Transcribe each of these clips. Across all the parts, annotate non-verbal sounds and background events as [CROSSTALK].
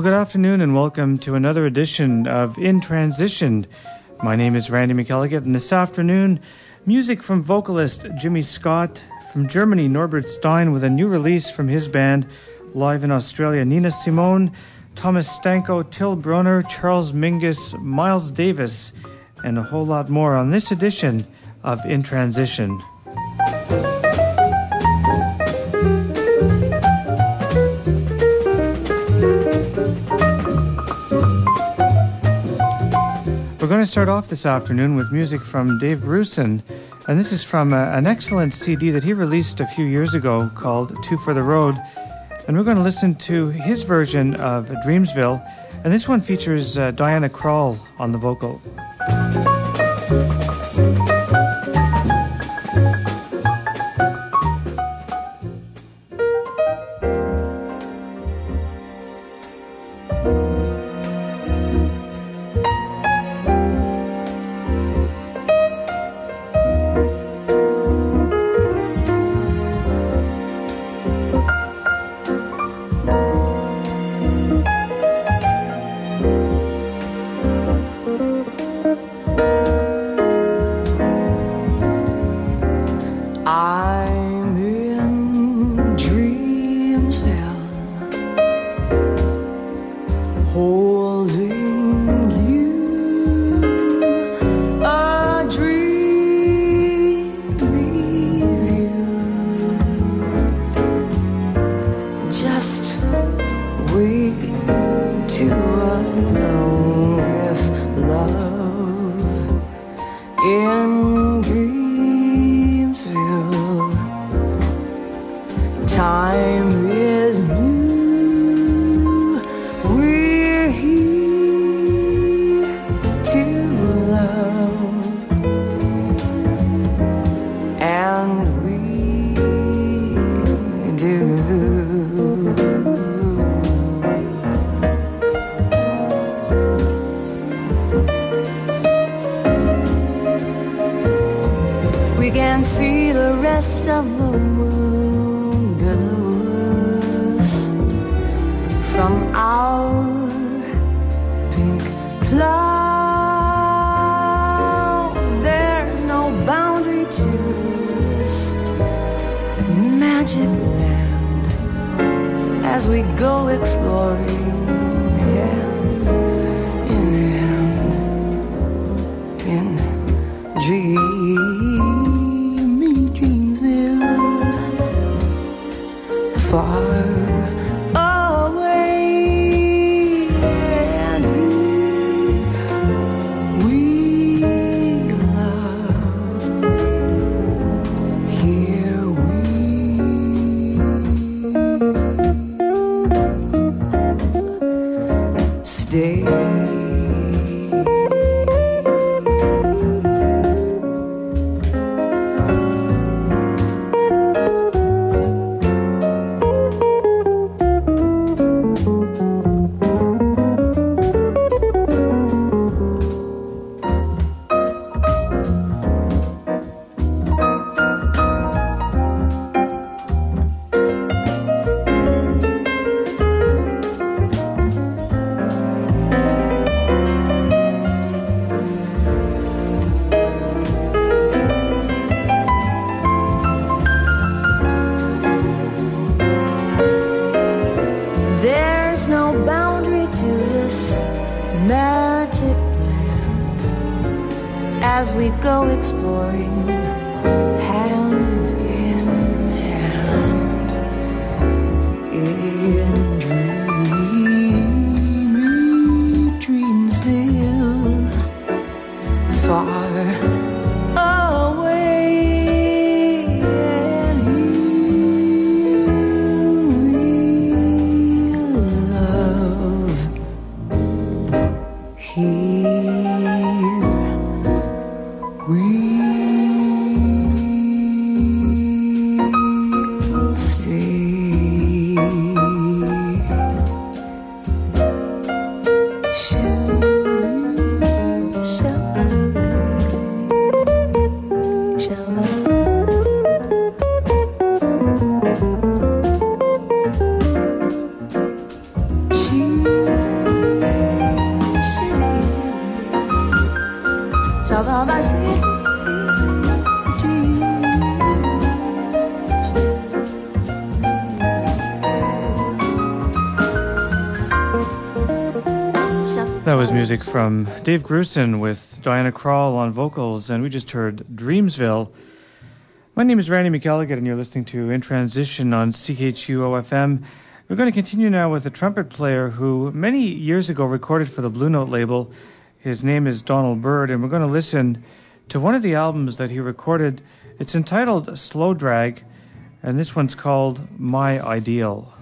Well, good afternoon and welcome to another edition of In Transition. My name is Randy McElligott, and this afternoon, music from vocalist Jimmy Scott, from Germany, Norbert Stein, with a new release from his band, live in Australia, Nina Simone, Thomas Stanko, Till Brunner, Charles Mingus, Miles Davis, and a whole lot more on this edition of In Transition. Going to start off this afternoon with music from Dave Grusin, and this is from a, uh, an excellent CD that he released a few years ago called Two for the Road. And we're going to listen to his version of Dreamsville, and this one features uh, Diana Krall on the vocal. Music from Dave Grusin with Diana Krall on vocals, and we just heard Dreamsville. My name is Randy McElligott, and you're listening to In Transition on CHUO-FM. We're going to continue now with a trumpet player who many years ago recorded for the Blue Note label. His name is Donald Byrd, and we're going to listen to one of the albums that he recorded. It's entitled Slow Drag, and this one's called My Ideal.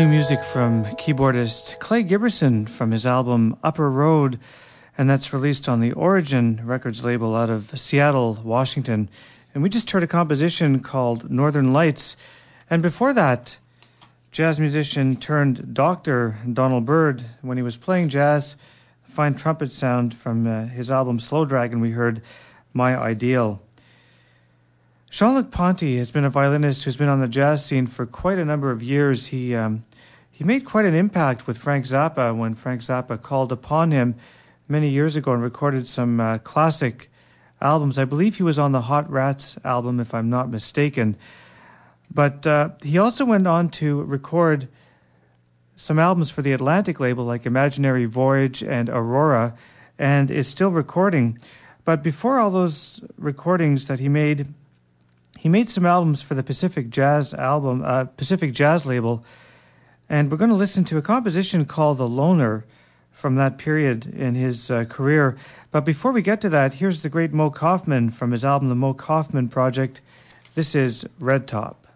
New music from keyboardist Clay Giberson from his album Upper Road, and that's released on the Origin Records label out of Seattle, Washington. And we just heard a composition called Northern Lights. And before that, jazz musician turned doctor Donald Byrd, when he was playing jazz, fine trumpet sound from uh, his album Slow Drag on, we heard My Ideal. Jean-Luc Ponty has been a violinist who's been on the jazz scene for quite a number of years. He um, he made quite an impact with Frank Zappa when Frank Zappa called upon him many years ago and recorded some uh, classic albums. I believe he was on the Hot Rats album, if I'm not mistaken. But uh, he also went on to record some albums for the Atlantic label, like Imaginary Voyage and Aurora, and is still recording. But before all those recordings that he made, he made some albums for the Pacific Jazz album, uh, Pacific Jazz label, and we're going to listen to a composition called "The Loner" from that period in his uh, career. But before we get to that, here's the great Moe Koffman from his album, The Moe Koffman Project. This is Red Top.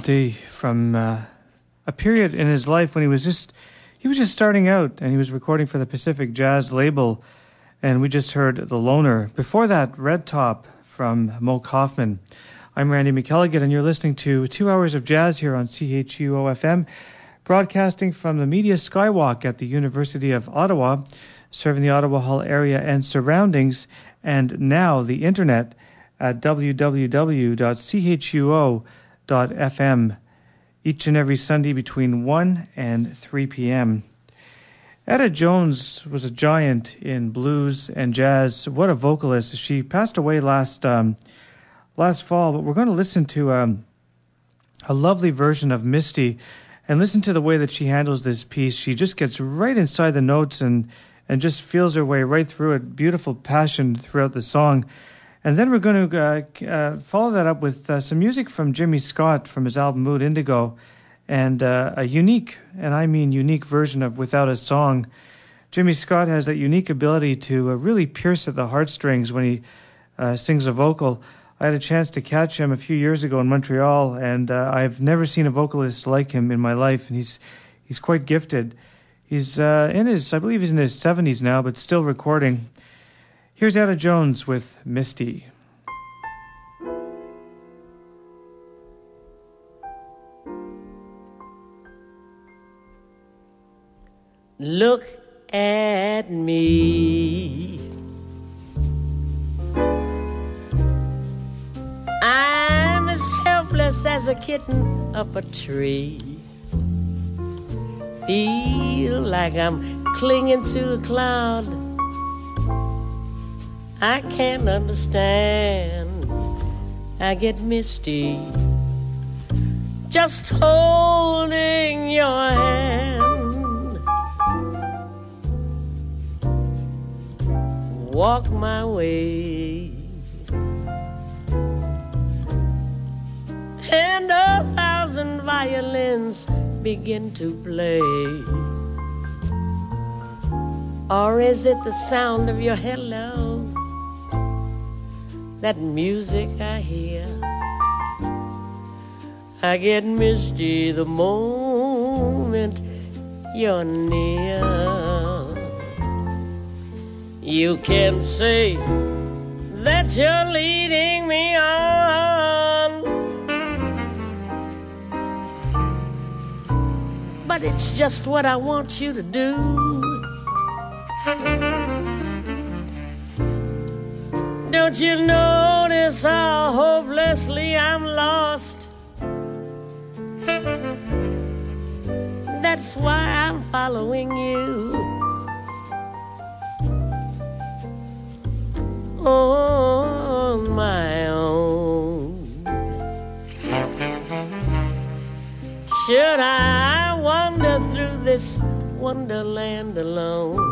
Jean-Luc from uh, a period in his life when he was just he was just starting out and he was recording for the Pacific Jazz label and we just heard The Loner. Before that, Red Top from Moe Koffman. I'm Randy McElligott and you're listening to 2 hours of jazz here on CHUO-FM broadcasting from the Media Skywalk at the University of Ottawa, serving the Ottawa Hull area and surroundings and now the internet at www.chuo.com FM each and every Sunday between 1 and 3 p.m. Etta Jones was a giant in blues and jazz. What a vocalist. She passed away last um, last fall, but we're going to listen to um, a lovely version of Misty and listen to the way that she handles this piece. She just gets right inside the notes and and just feels her way right through it. Beautiful passion throughout the song. And then we're going to uh, uh, follow that up with uh, some music from Jimmy Scott from his album Mood Indigo and uh, a unique, and I mean unique version of Without a Song. Jimmy Scott has that unique ability to uh, really pierce at the heartstrings when he uh, sings a vocal. I had a chance to catch him a few years ago in Montreal, and I've never seen a vocalist like him in my life, and he's he's quite gifted. He's in his, I believe he's in his 70s now, but still recording. Here's Etta Jones with Misty. Look at me. I'm as helpless as a kitten up a tree. Feel like I'm clinging to a cloud I can't understand. I get misty just holding your hand. Walk my way. And a thousand violins begin to play. Or is it the sound of your hello? That music I hear. I get misty the moment you're near. You can say that you're leading me on, but it's just what I want you to do. Don't you notice how hopelessly I'm lost? That's why I'm following you. On my own. Should I wander through this wonderland alone?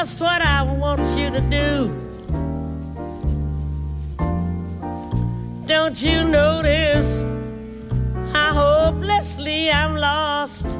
Just what I want you to do. Don't you notice how hopelessly I'm lost?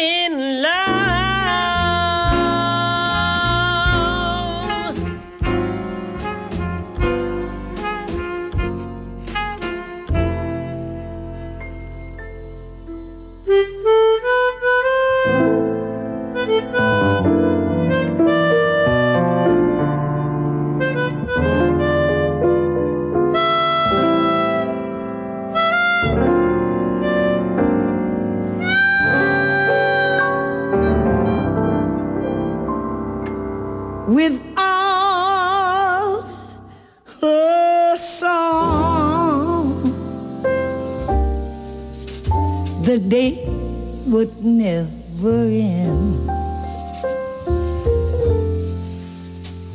day would never end.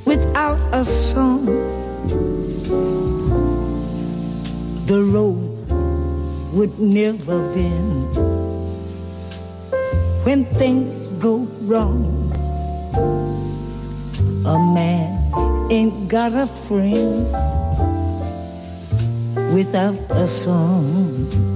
Without a song, the road would never bend. When things go wrong, a man ain't got a friend without a song.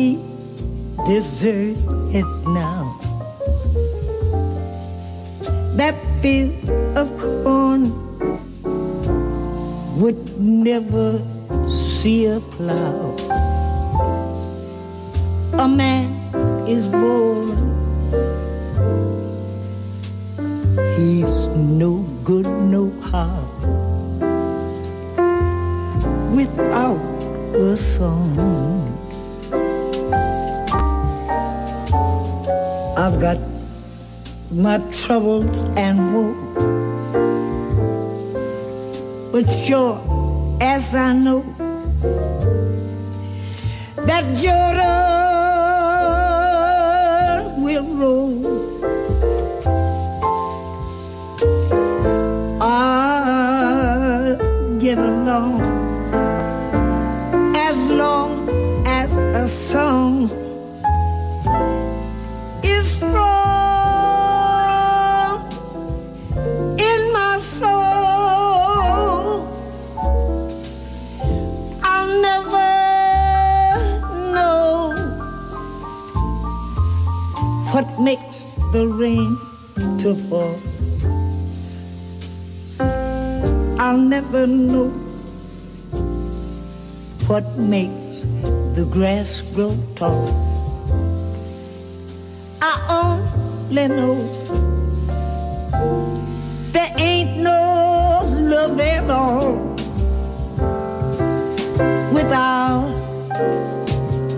Be deserted now. That field of corn would never see a plow. A man is born. He's no good, no how. Without a song. I've got my troubles and woes. But sure as I know that Jordan will roll. I'll get along makes the rain to fall. I'll never know what makes the grass grow tall. I only know there ain't no love at all without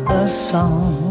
a song.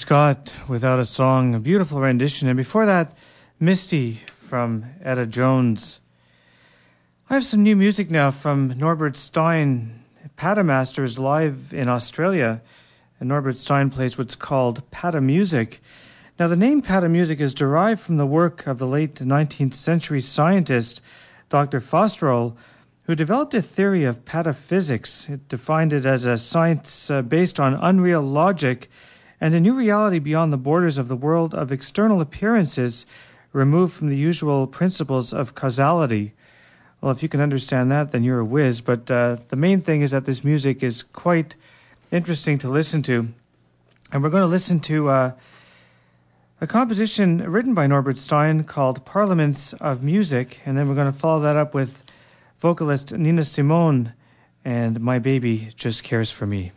Scott, Without a Song, a beautiful rendition. And before that, Misty from Etta Jones. I have some new music now from Norbert Stein. Patamaster is live in Australia, and Norbert Stein plays what's called Pata Music. Now, the name Pata Music is derived from the work of the late 19th century scientist Dr. Faustroll, who developed a theory of pataphysics. It defined it as a science uh, based on unreal logic and a new reality beyond the borders of the world of external appearances, removed from the usual principles of causality. Well, if you can understand that, then you're a whiz. But uh, the main thing is that this music is quite interesting to listen to. And we're going to listen to uh, a composition written by Norbert Stein called Parliaments of Music. And then we're going to follow that up with vocalist Nina Simone and My Baby Just Cares for Me.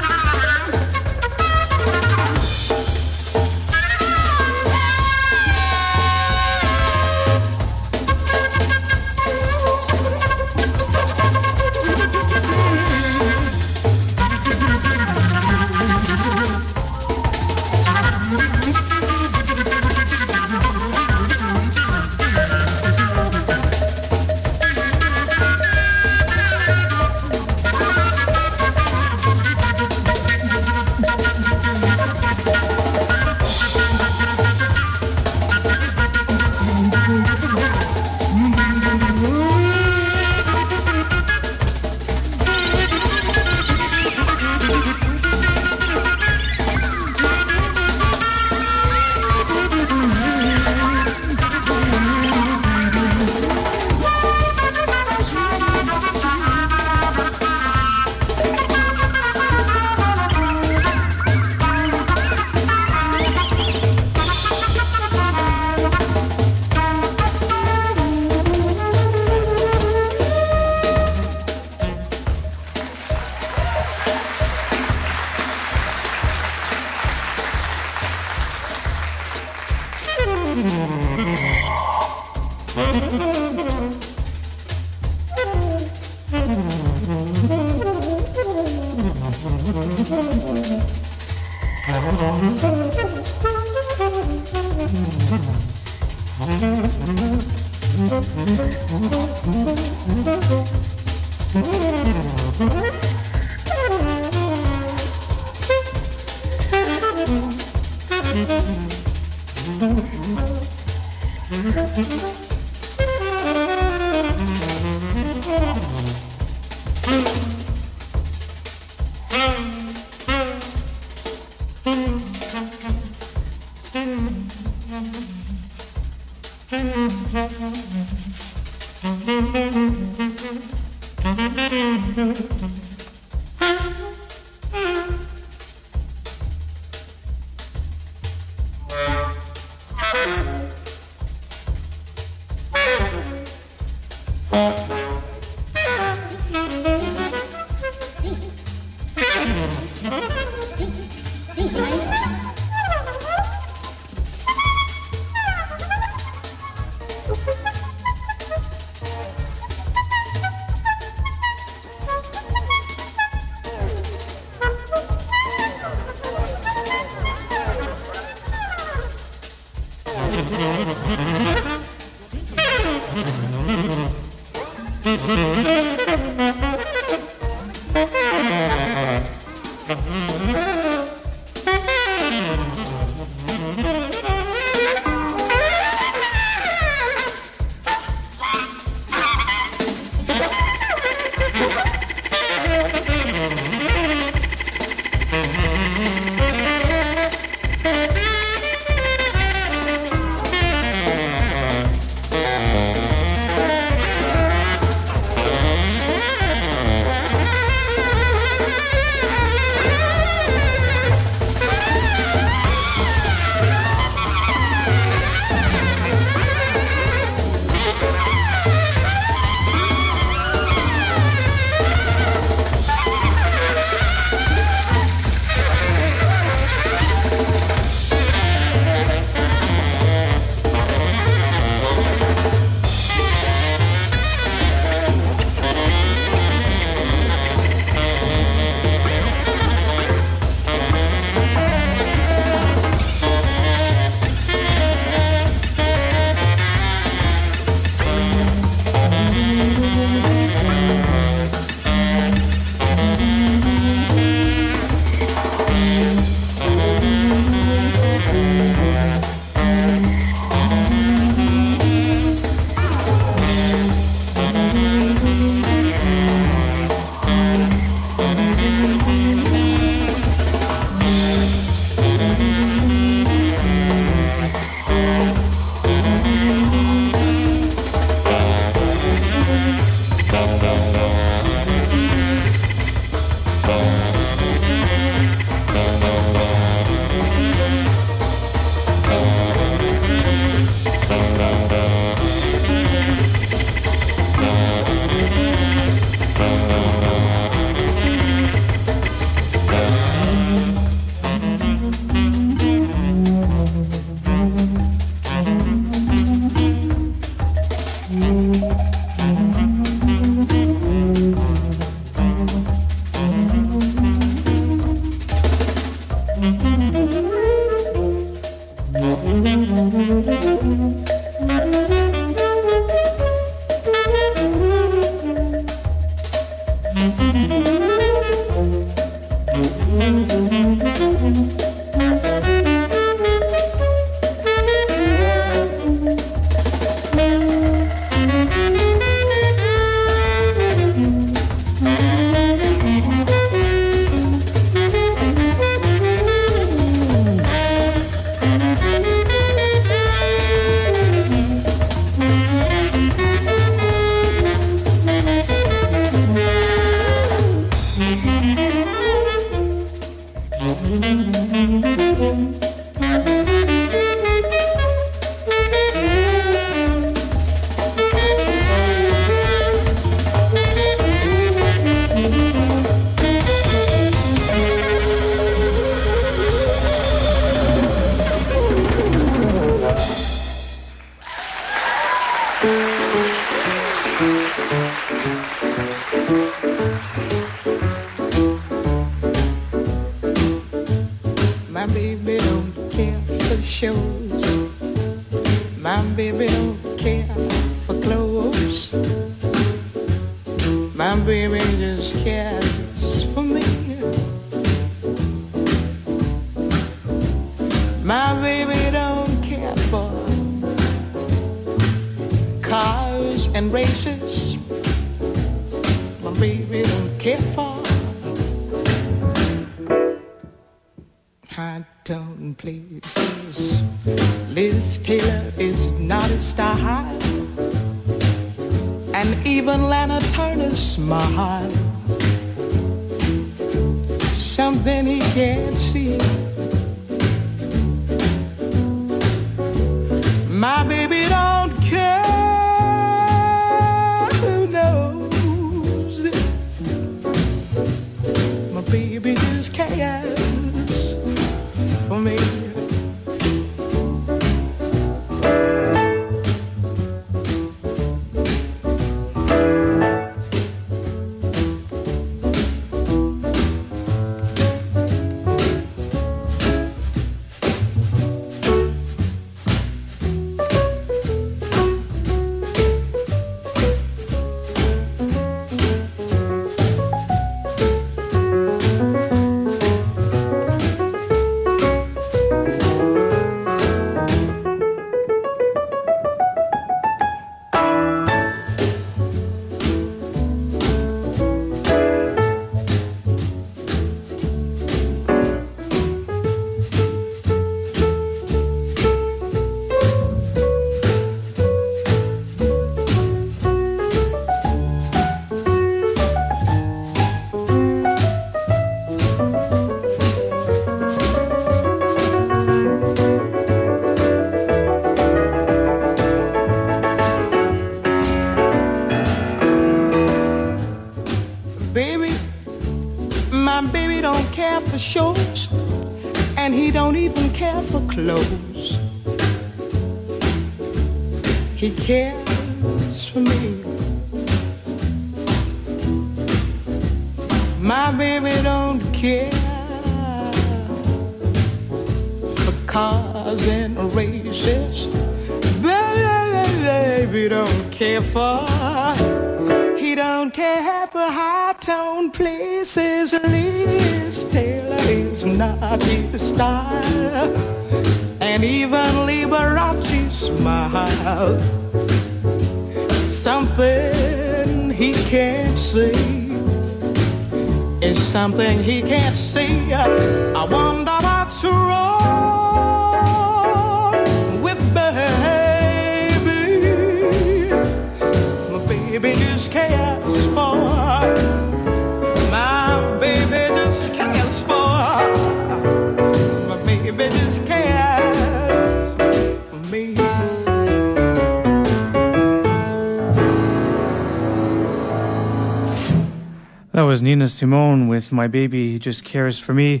Simone with My Baby Just Cares for Me.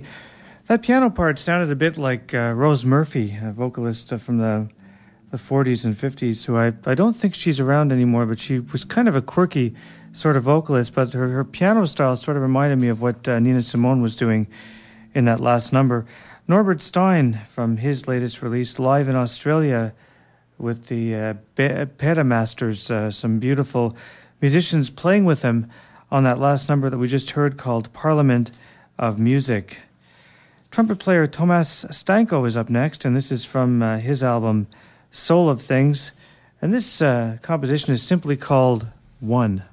That piano part sounded a bit like uh, Rose Murphy, a vocalist uh, from the the 40s and 50s, who I, I don't think she's around anymore, but she was kind of a quirky sort of vocalist, but her, her piano style sort of reminded me of what uh, Nina Simone was doing in that last number. Norbert Stein, from his latest release, live in Australia with the uh, Be- Pata Masters, uh, some beautiful musicians playing with him on that last number that we just heard called Parliament of Music. Trumpet player Tomasz Stanko is up next, and this is from uh, his album Soul of Things. And this uh, composition is simply called One.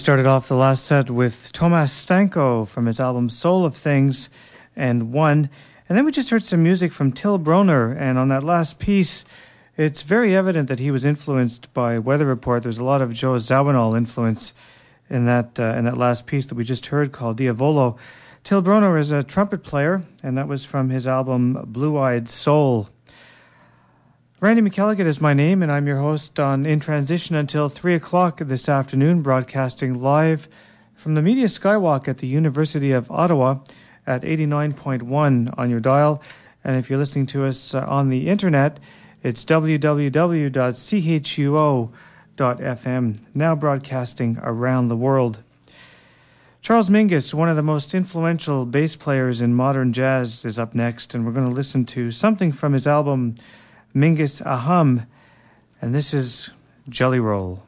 Started off the last set with Tomasz Stanko from his album Soul of Things and One. And then we just heard some music from Till Brönner. And on that last piece, it's very evident that he was influenced by Weather Report. There's a lot of Joe Zawinul influence in that, uh, in that last piece that we just heard called Diavolo. Till Brönner is a trumpet player, and that was from his album Blue Eyed Soul. Randy McElligott is my name, and I'm your host on In Transition until 3 o'clock this afternoon, broadcasting live from the Media Skywalk at the University of Ottawa at 89.1 on your dial. And if you're listening to us uh, on the internet, it's www.chuo.fm, now broadcasting around the world. Charles Mingus, one of the most influential bass players in modern jazz, is up next, and we're going to listen to something from his album. Mingus Aham, and this is Jelly Roll.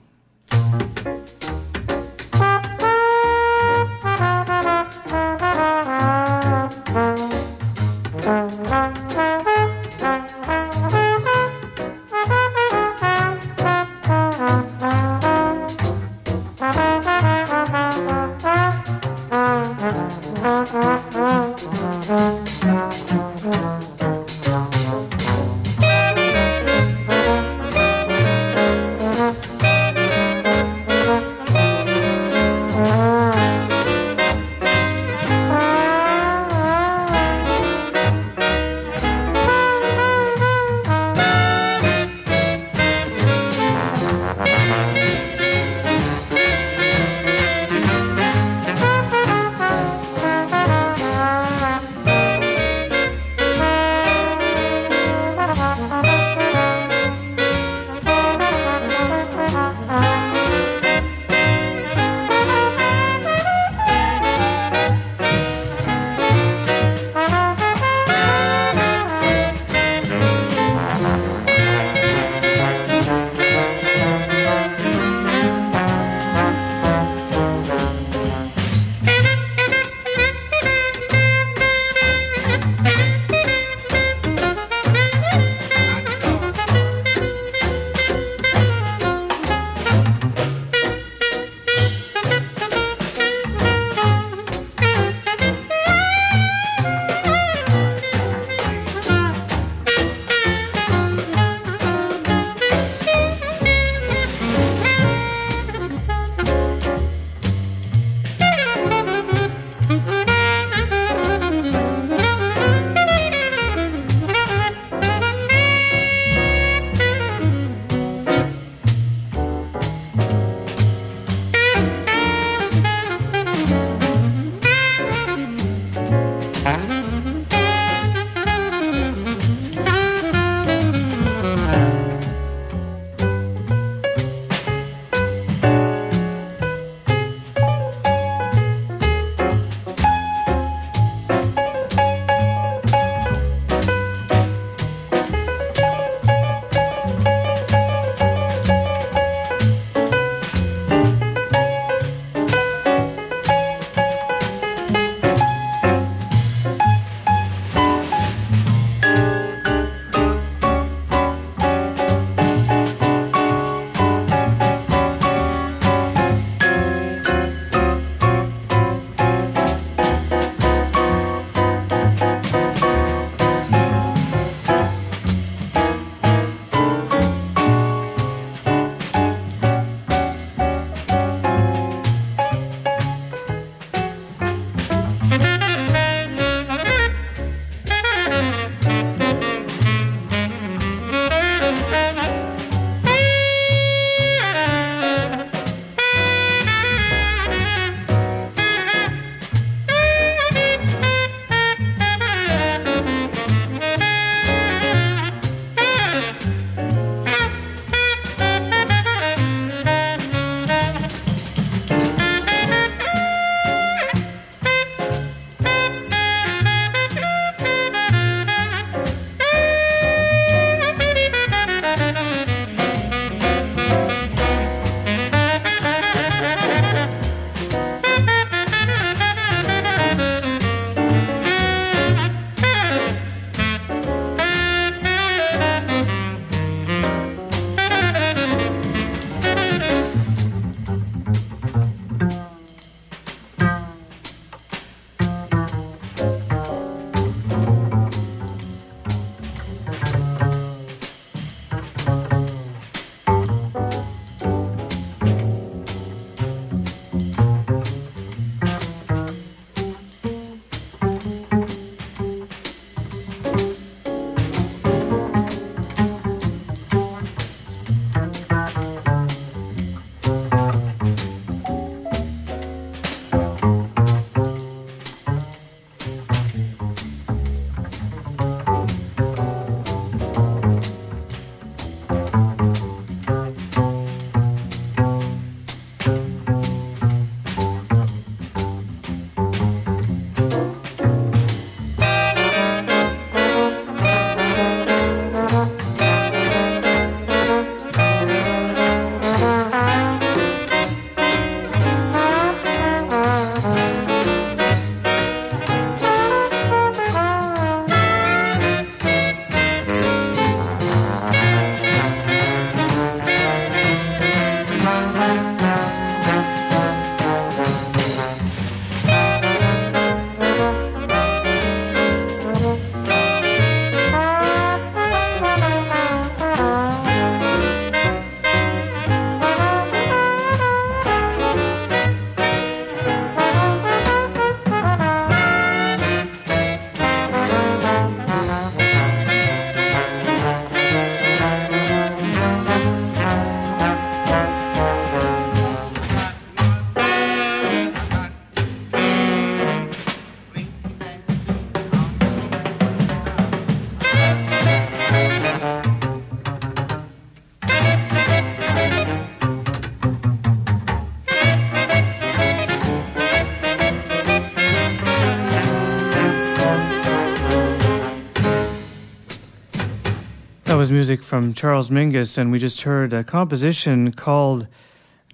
Music from Charles Mingus, and we just heard a composition called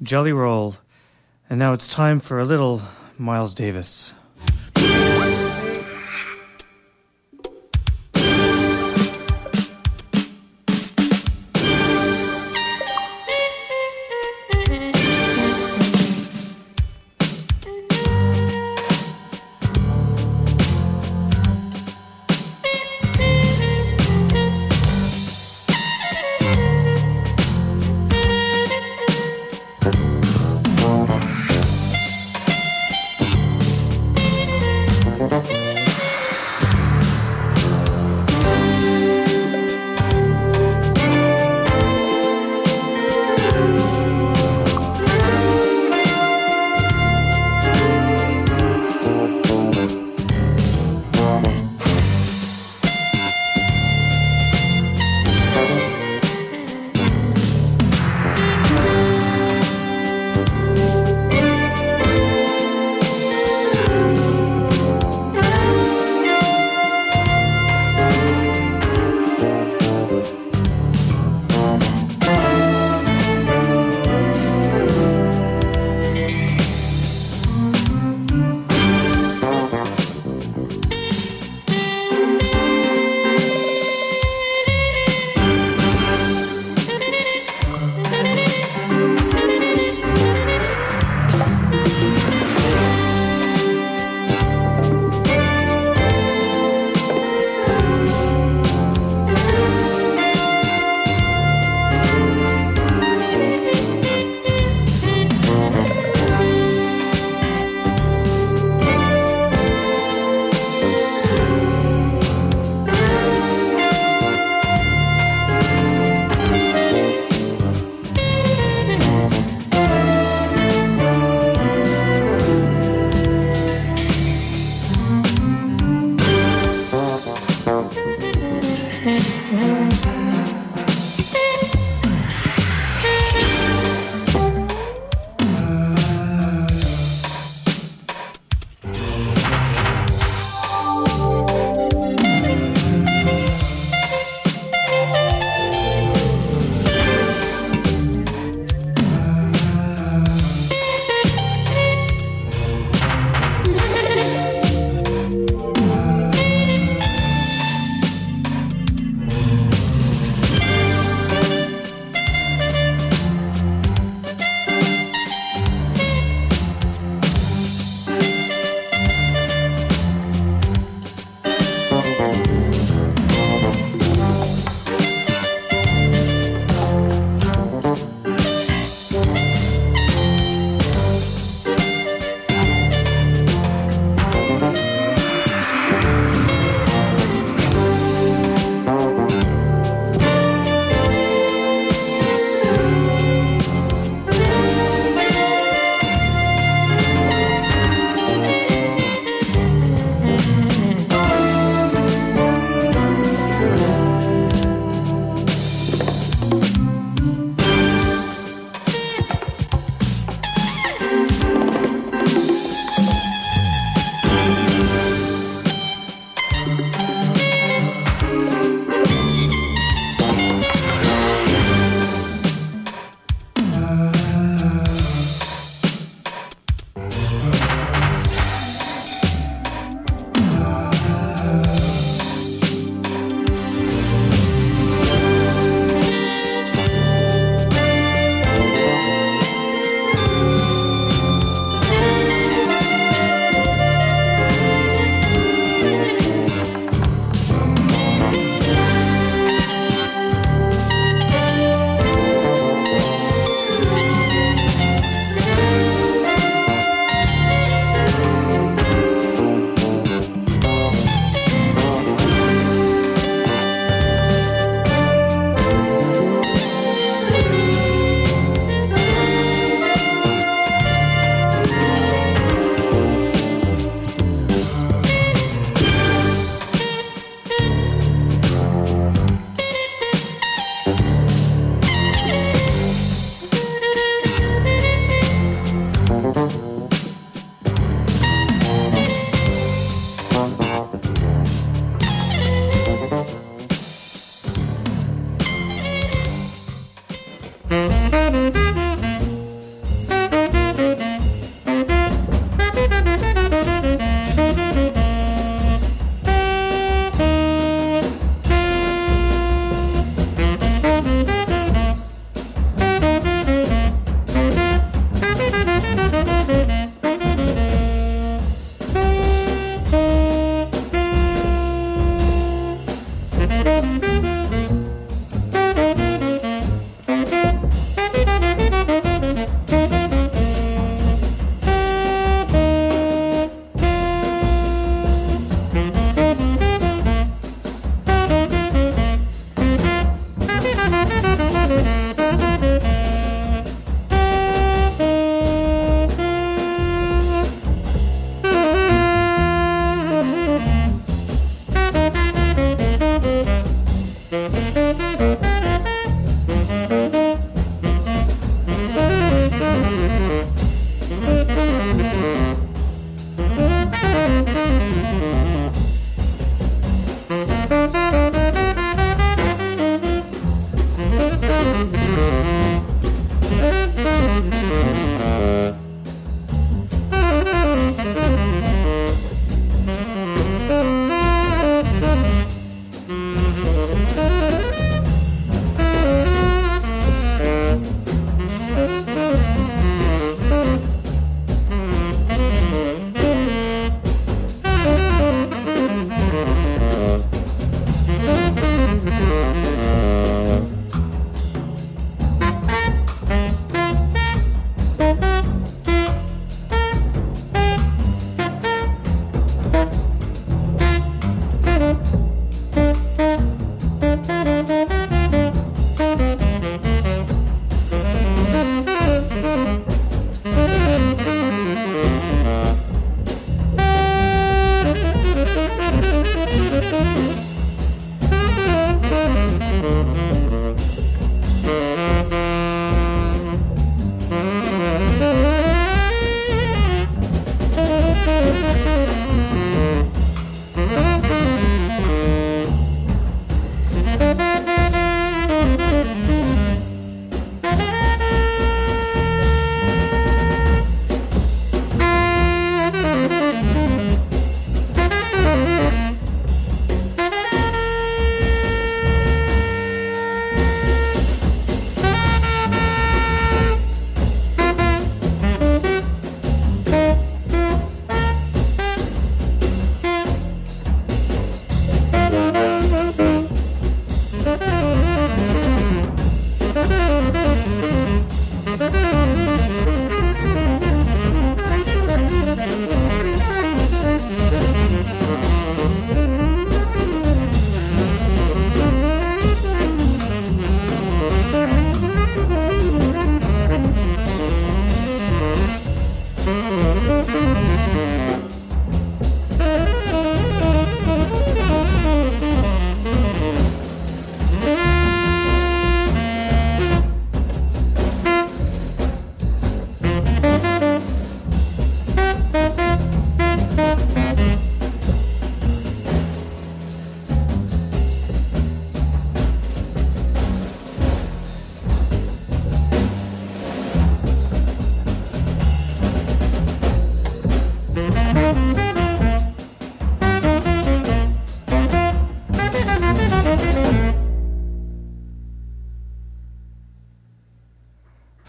Jelly Roll. And now it's time for a little Miles Davis.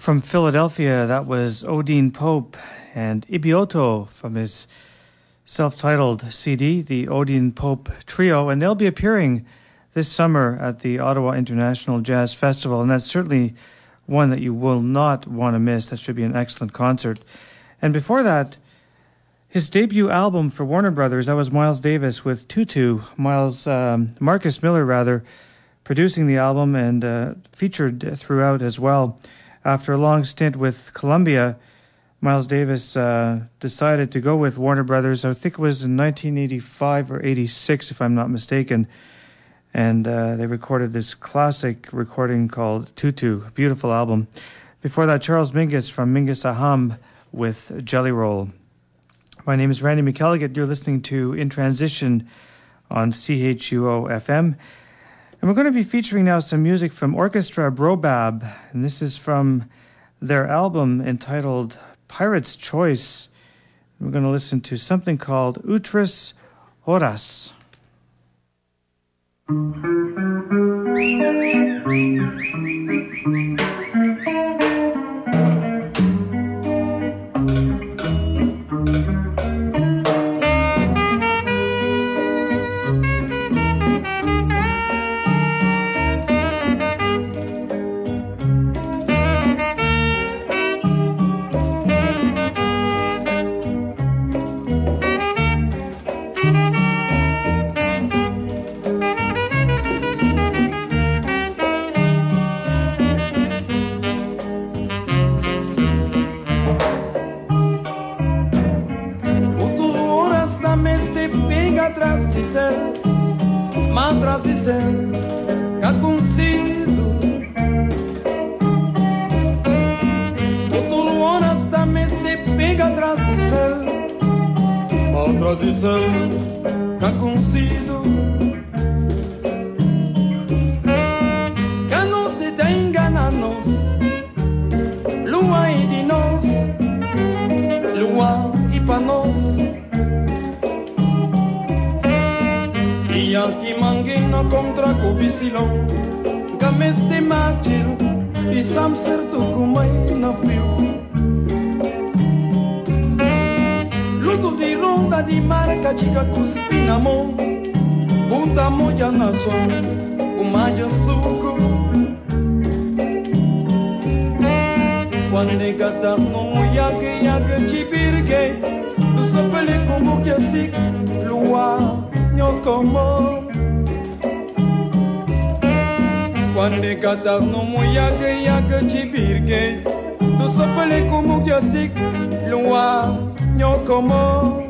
From Philadelphia, that was Odean Pope and Ibioto from his self titled CD, the Odean Pope Trio, and they'll be appearing this summer at the Ottawa International Jazz Festival, and that's certainly one that you will not want to miss. That should be an excellent concert. And before that, his debut album for Warner Brothers, that was Miles Davis with Tutu, Miles, um, Marcus Miller rather, producing the album and uh, featured throughout as well. After a long stint with Columbia, Miles Davis uh, decided to go with Warner Brothers. I think it was in 1985 or 86, if I'm not mistaken. And uh, they recorded this classic recording called Tutu, a beautiful album. Before that, Charles Mingus from Mingus Aham with Jelly Roll. My name is Randy McElligott. You're listening to In Transition on CHUO FM. And we're going to be featuring now some music from Orchestra Baobab, and this is from their album entitled Pirate's Choice. We're going to listen to something called Utrus Horas. [LAUGHS] coração tá concido. Que não se tenha na nós, lua e de nós, lua e pra nós. E aqui mangueina contra cubicilão, gameste machil e samser tu comai na fio. di runda di marca chika kuspina mo. Bunda moja o umajo suku Quando gata no yake yake birge Tu sapele kumbu kiasik lua nyokombo Quando gata no yake yake birge Tu sapele kumbu kiasik lua nyokombo No, come on.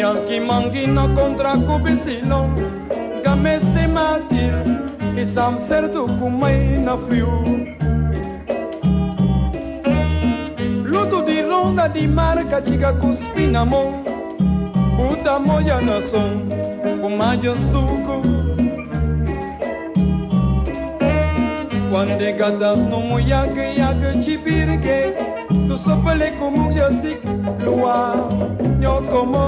Yanki mangi na kontra kubisilo Gameste matil e serdu kumay na fiu. Luto di ronda di marca Chiga cuspina mo Buta moya na son Kumayo suku. Quando gata no moyaga que chibirke tosopeli komungyosik lwa nyokomo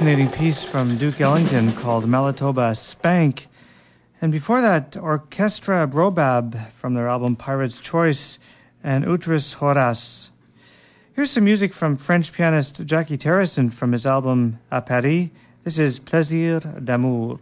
fascinating piece from Duke Ellington called Manitoba Spank. And before that, Orchestra Baobab from their album Pirate's Choice and Utrus Horas. Here's some music from French pianist Jacky Terrasson from his album A Paris. This is Plaisir d'amour.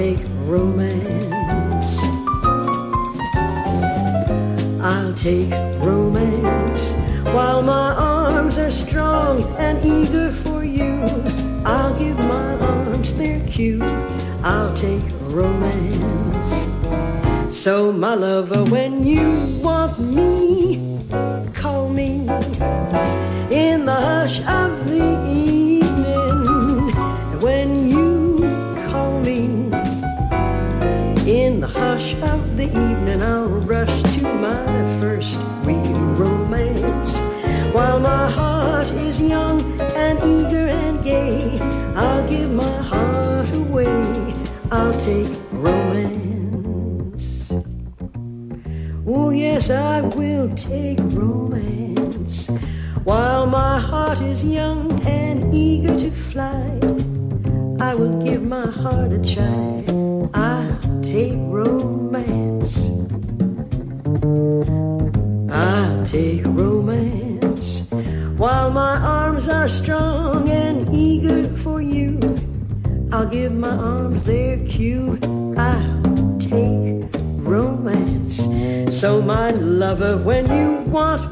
Take romance. I'll take romance while my arms are strong and eager for you. I'll give my arms their cue. I'll take romance. So, my lover, when you want me, call me in the hush of evening, I'll rush to my first real romance. While my heart is young and eager and gay, I'll give my heart away. I'll take romance. Oh, yes, I will take romance. While my heart is young and eager to fly, I will give my heart a try. Are strong and eager for you, I'll give my arms their cue. I'll take romance. So, my lover, when you want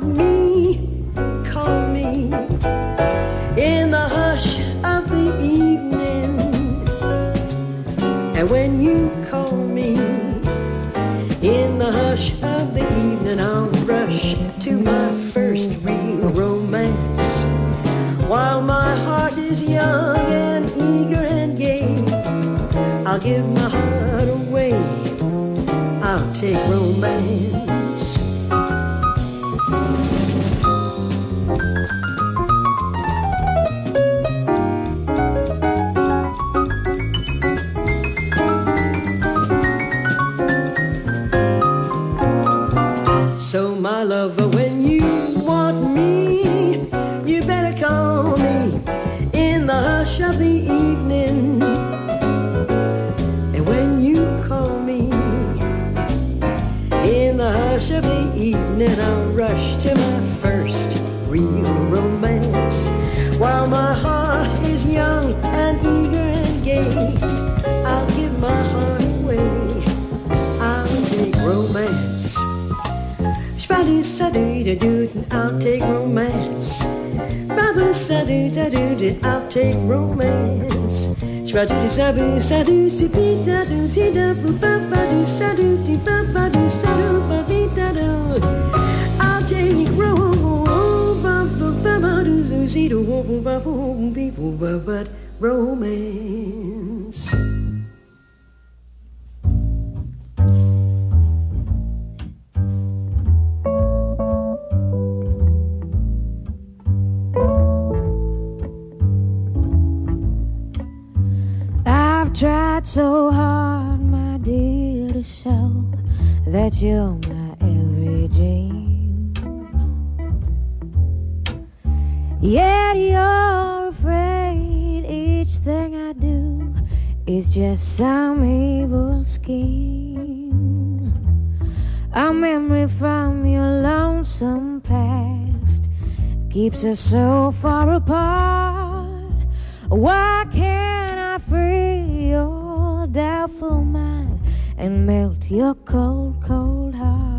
give my heart away. I'll take romance. So, my lover, sadoo doo I'll take romance. Baba sadoo doo I'll take romance. Spidey sabu sadoo sipi da doo ti da bu ba ba doo sadoo ti ba ba doo sadoo ba bi da doo. I'll take romance. Ba ba ba ba doo zoo si doo ba bo bi bo ba ba romance. Keeps us so far apart. Why can't I free your doubtful mind and melt your cold, cold heart?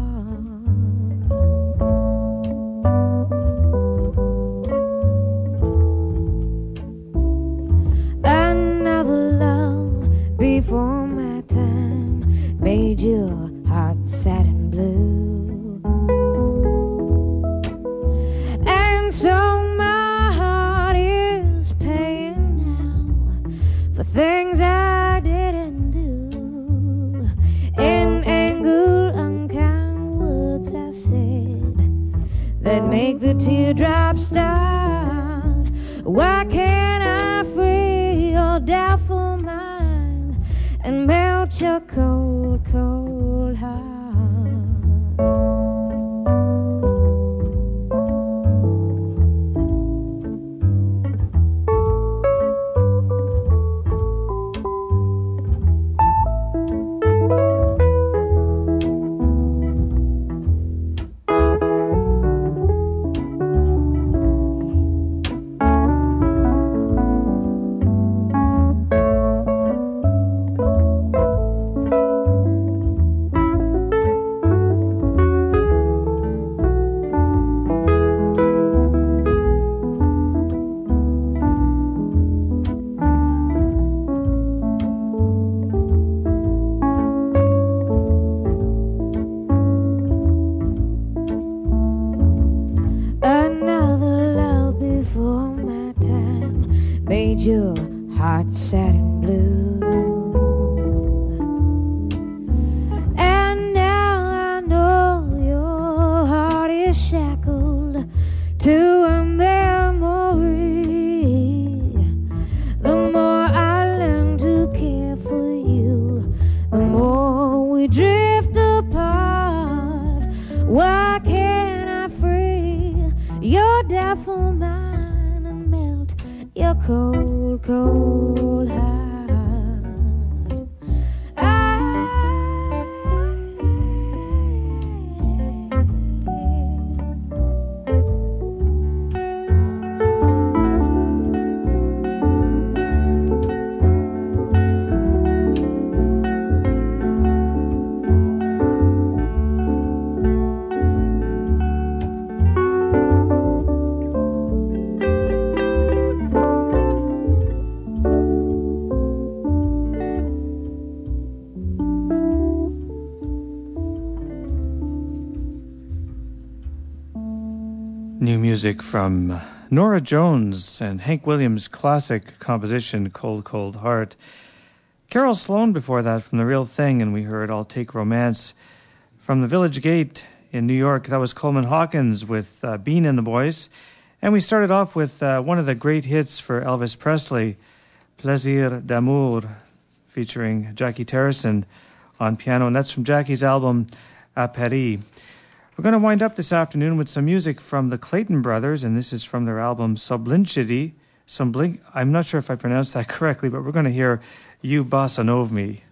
New music from Norah Jones and Hank Williams' classic composition, Cold, Cold Heart. Carol Sloane before that from The Real Thing, and we heard I'll Take Romance. From the Village Gate in New York, that was Coleman Hawkins with uh, Bean and the Boys. And we started off with uh, one of the great hits for Elvis Presley, Plaisir d'amour, featuring Jacky Terrasson on piano, and that's from Jacky's album A Paris. We're going to wind up this afternoon with some music from the Clayton Brothers, and this is from their album Siblingity. Sublin- I'm not sure if I pronounced that [LAUGHS] correctly, but we're going to hear You Bossa Nova Me.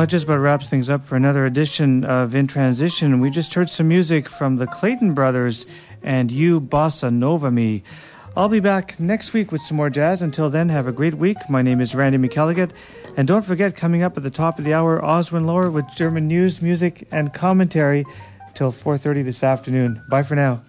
Well, that just about wraps things up for another edition of In Transition. We just heard some music from the Clayton Brothers and You Bossa Nova Me. I'll be back next week with some more jazz. Until then, have a great week. My name is Randy McElligott. And don't forget, coming up at the top of the hour, Oswin Lower with German news, music, and commentary till 4.30 this afternoon. Bye for now.